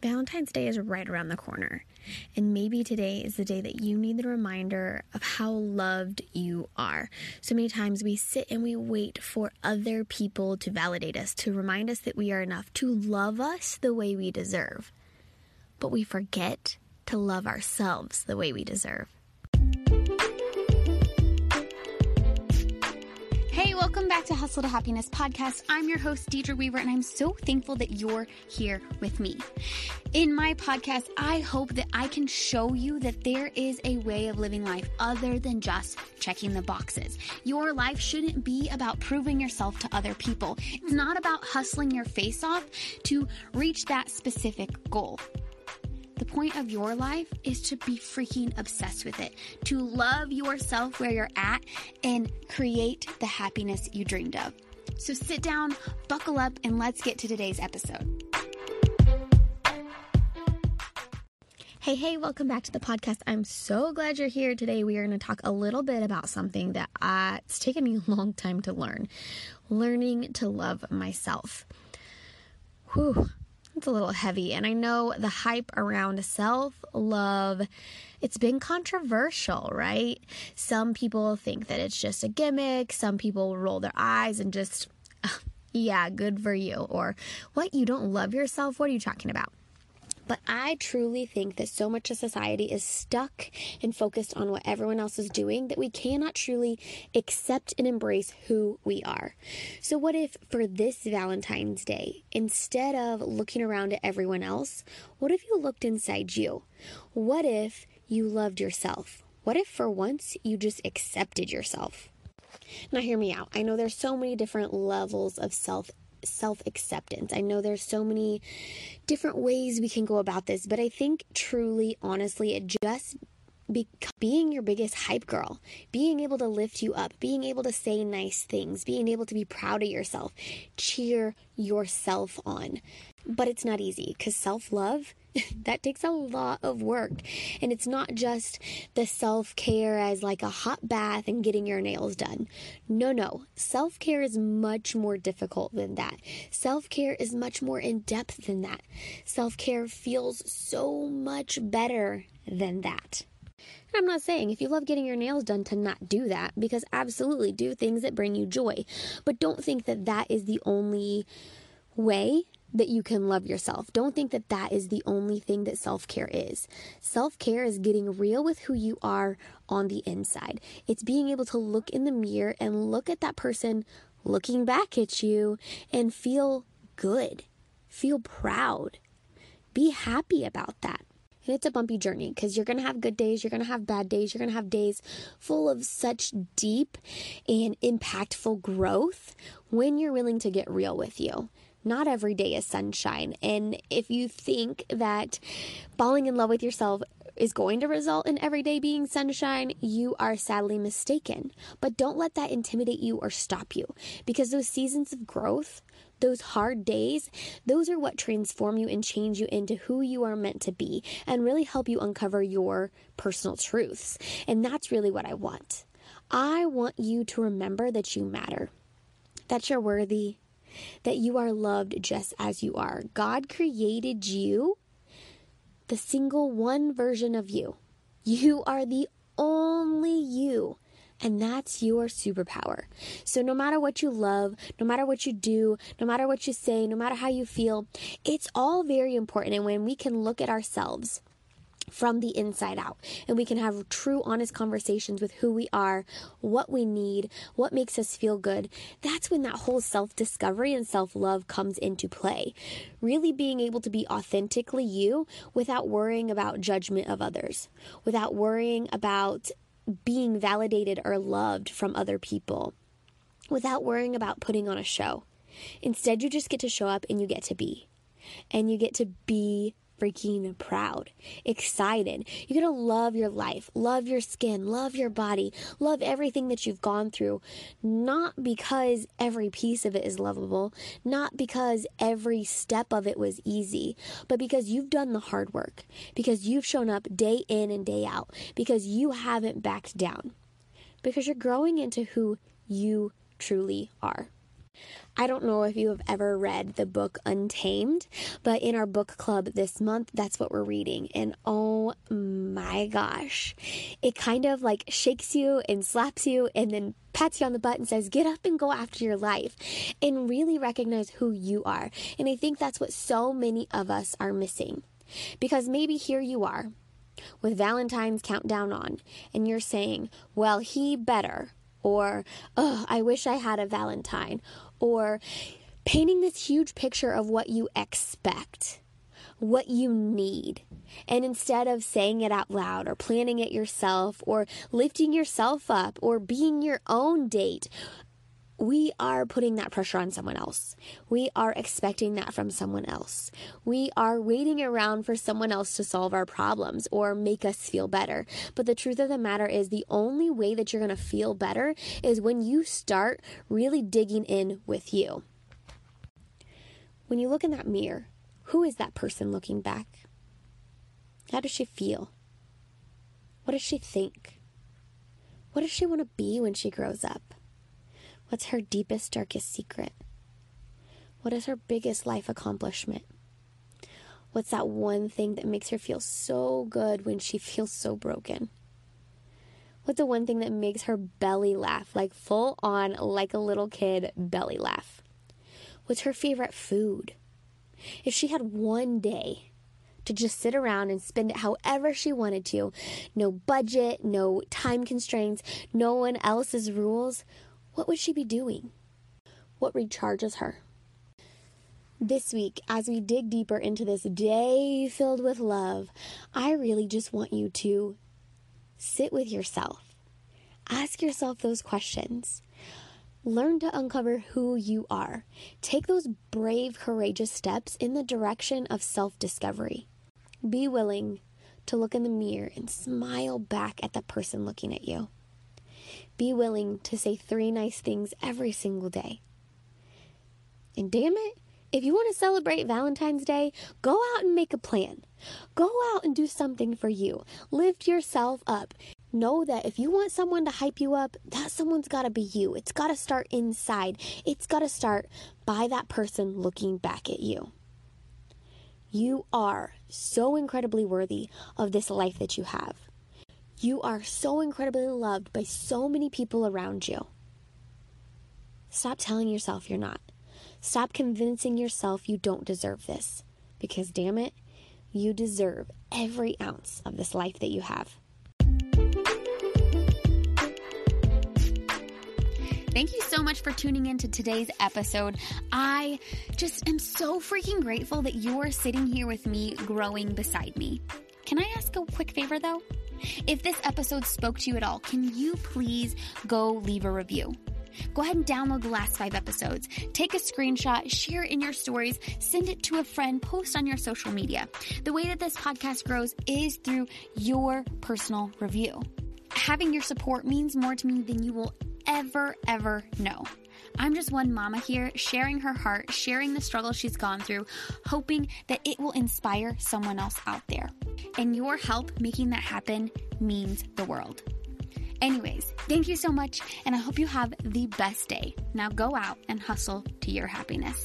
Valentine's Day is right around the corner, and maybe today is the day that you need the reminder of how loved you are. So many times we sit and we wait for other people to validate us, to remind us that we are enough, to love us the way we deserve. But we forget to love ourselves the way we deserve. Welcome back to Hustle to Happiness podcast. I'm your host, Deidre Weaver, and I'm so thankful that you're here with me. In my podcast, I hope that I can show you that there is a way of living life other than just checking the boxes. Your life shouldn't be about proving yourself to other people. It's not about hustling your face off to reach that specific goal. The point of your life is to be freaking obsessed with it, to love yourself where you're at and create the happiness you dreamed of. So sit down, buckle up, and let's get to today's episode. Hey, hey, welcome back to the podcast. I'm so glad you're here today. We are going to talk a little bit about something that uh, it's taken me a long time to learn learning to love myself. Whew, it's a little heavy. And I know the hype around self love, it's been controversial, right? Some people think that it's just a gimmick. Some people roll their eyes and just, yeah, good for you. Or, what, you don't love yourself? What are you talking about? But I truly think that so much of society is stuck and focused on what everyone else is doing that we cannot truly accept and embrace who we are. So, what if for this Valentine's Day, instead of looking around at everyone else, what if you looked inside you? What if you loved yourself? What if for once you just accepted yourself? Now, hear me out. I know there's so many different levels of self self acceptance. I know there's so many different ways we can go about this, but I think truly, honestly, it just be, being your biggest hype girl, being able to lift you up, being able to say nice things, being able to be proud of yourself, cheer yourself on. But it's not easy because self love that takes a lot of work. And it's not just the self care as like a hot bath and getting your nails done. No, no. Self care is much more difficult than that. Self care is much more in depth than that. Self care feels so much better than that. And I'm not saying if you love getting your nails done to not do that, because absolutely do things that bring you joy. But don't think that that is the only way that you can love yourself. Don't think that that is the only thing that self care is. Self care is getting real with who you are on the inside. It's being able to look in the mirror and look at that person looking back at you and feel good, feel proud, be happy about that. It's a bumpy journey because you're going to have good days, you're going to have bad days, you're going to have days full of such deep and impactful growth when you're willing to get real with you not every day is sunshine. And if you think that falling in love with yourself is going to result in every day being sunshine, you are sadly mistaken. But don't let that intimidate you or stop you because those seasons of growth, those hard days, those are what transform you and change you into who you are meant to be and really help you uncover your personal truths. And that's really what I want. I want you to remember that you matter, that you're worthy, that you are loved just as you are. God created you, the single one version of you. You are the only you. And that's your superpower. So, no matter what you love, no matter what you do, no matter what you say, no matter how you feel, it's all very important. And when we can look at ourselves from the inside out. And we can have true, honest conversations with who we are, what we need, what makes us feel good. That's when that whole self discovery and self love comes into play. Really being able to be authentically you without worrying about judgment of others, without worrying about being validated or loved from other people, without worrying about putting on a show. Instead, you just get to show up and you get to be. And you get to be freaking proud, excited. You're going to love your life, love your skin, love your body, love everything that you've gone through. Not because every piece of it is lovable, not because every step of it was easy, but because you've done the hard work, because you've shown up day in and day out, because you haven't backed down, because you're growing into who you truly are. I don't know if you have ever read the book Untamed, but in our book club this month, that's what we're reading. And oh my gosh, it kind of like shakes you and slaps you and then pats you on the butt and says, get up and go after your life and really recognize who you are. And I think that's what so many of us are missing. Because maybe here you are with Valentine's countdown on, and you're saying, well, he better, or, oh, I wish I had a Valentine, or painting this huge picture of what you expect, what you need. And instead of saying it out loud or planning it yourself or lifting yourself up or being your own date, we are putting that pressure on someone else. We are expecting that from someone else. We are waiting around for someone else to solve our problems or make us feel better. But the truth of the matter is, the only way that you're going to feel better is when you start really digging in with you. When you look in that mirror, who is that person looking back? How does she feel? What does she think? What does she want to be when she grows up? What's her deepest, darkest secret? What is her biggest life accomplishment? What's that one thing that makes her feel so good when she feels so broken? What's the one thing that makes her belly laugh, like full on, like a little kid belly laugh? What's her favorite food? If she had one day to just sit around and spend it however she wanted to, no budget, no time constraints, no one else's rules, what would she be doing? What recharges her? This week, as we dig deeper into this day filled with love, I really just want you to sit with yourself. Ask yourself those questions. Learn to uncover who you are. Take those brave, courageous steps in the direction of self discovery. Be willing to look in the mirror and smile back at the person looking at you. Be willing to say three nice things every single day. And damn it, if you want to celebrate Valentine's Day, go out and make a plan. Go out and do something for you. Lift yourself up. Know that if you want someone to hype you up, that someone's got to be you. It's got to start inside. It's got to start by that person looking back at you. You are so incredibly worthy of this life that you have. You are so incredibly loved by so many people around you. Stop telling yourself you're not. Stop convincing yourself you don't deserve this. Because, damn it, you deserve every ounce of this life that you have. Thank you so much for tuning in to today's episode. I just am so freaking grateful that you're sitting here with me, growing beside me. Can I ask a quick favor though? If this episode spoke to you at all, can you please go leave a review? Go ahead and download the last five episodes. Take a screenshot, share in your stories, send it to a friend, post on your social media. The way that this podcast grows is through your personal review. Having your support means more to me than you will ever, ever know. I'm just one mama here sharing her heart, sharing the struggle she's gone through, hoping that it will inspire someone else out there. And your help making that happen means the world. Anyways, thank you so much, and I hope you have the best day. Now go out and hustle to your happiness.